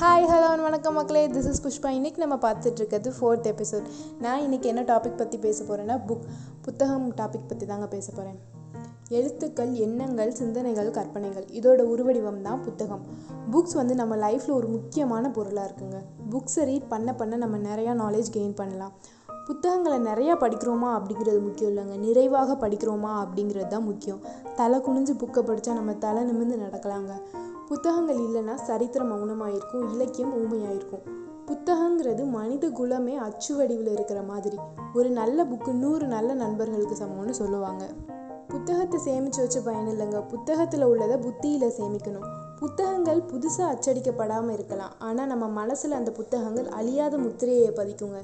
Hi hello வணக்கம் மக்களே. This is Pushpa இன்னைக்கு நம்ம பார்த்துட்டு இருக்கிறது ஃபோர்த் எபிசோட் நான் இன்னைக்கு என்ன டாபிக் பற்றி பேச போகிறேன்னா புக் புத்தகம் டாபிக் பற்றி தாங்க பேச போகிறேன் எழுத்துக்கள் எண்ணங்கள் சிந்தனைகள் கற்பனைகள். இதோட உருவடிவம் தான் புத்தகம். புக்ஸ் வந்து நம்ம லைஃப்பில் ஒரு முக்கியமான பொருளாக இருக்குங்க. புக்ஸை ரீட் பண்ண பண்ண நம்ம நிறையா நாலேஜ் கெயின் பண்ணலாம். புத்தகங்களை நிறையா படிக்கிறோமா அப்படிங்கிறது முக்கியம் இல்லைங்க. நிறைவாக படிக்கிறோமா அப்படிங்கிறது தான் முக்கியம். தலை குனிஞ்சு புக்கை படித்தா நம்ம தலை நிமிர்ந்து நடக்கலாங்க. புத்தகங்கள் இல்லைன்னா சரித்திரம் மௌனமாயிருக்கும் இலக்கியம் ஊமையாயிருக்கும். புத்தகங்கிறது மனித குலமே அச்சு வடிவில் இருக்கிற மாதிரி ஒரு நல்ல புக்கு நூறு நல்ல நண்பர்களுக்கு சமம்னு சொல்லுவாங்க. புத்தகத்தை சேமித்து வச்ச பயன் இல்லைங்க. புத்தகத்தில் உள்ளதை புத்தியில் சேமிக்கணும். புத்தகங்கள் புதுசாக அச்சடிக்கப்படாமல் இருக்கலாம். ஆனால் நம்ம மனசில் அந்த புத்தகங்கள் அழியாத முத்திரையை பதிக்குங்க.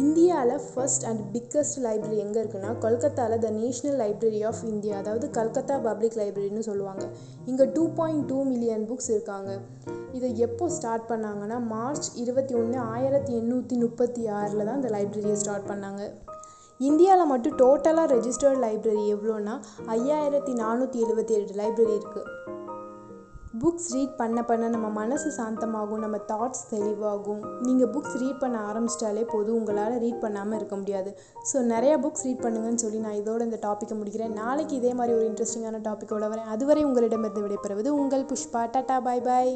இந்தியாவில் ஃபர்ஸ்ட் அண்ட் பிக்கஸ்ட் லைப்ரரி எங்கே இருக்குன்னா கொல்கத்தாவில் the national library of India அதாவது கல்கத்தா பப்ளிக் லைப்ரரின்னு சொல்லுவாங்க. இங்கே two point two million books இருக்காங்க. இதை எப்போ ஸ்டார்ட் பண்ணாங்கன்னா மார்ச் இருபத்தி ஒன்று ஆயிரத்தி எண்ணூற்றி முப்பத்தி ஆறில் தான் இந்த லைப்ரரியை ஸ்டார்ட் பண்ணாங்க. இந்தியாவில் மட்டும் டோட்டலாக ரெஜிஸ்டர்ட் லைப்ரரி எவ்வளோன்னா ஐயாயிரத்தி நானூற்றி எழுபத்தி ஏழு லைப்ரரி இருக்குது புக்ஸ் ரீட் பண்ண பண்ண நம்ம மனசு சாந்தமாகும் நம்ம தாட்ஸ் தெளிவாகும். நீங்கள் புக்ஸ் ரீட் பண்ண ஆரம்பிச்சிட்டாலே போதும் உங்களால் ரீட் பண்ணாமல் இருக்க முடியாது. ஸோ நிறையா புக்ஸ் ரீட் பண்ணுங்கன்னு சொல்லி நான் இதோட இந்த டாப்பிக்கை முடிக்கிறேன். நாளைக்கு இதே மாதிரி ஒரு இன்ட்ரெஸ்டிங்கான டாப்பிக்கோட வரேன். அதுவரை உங்களிடமிருந்து விடைபெறுவது உங்கள் புஷ்பா. டாட்டா பாய் பாய்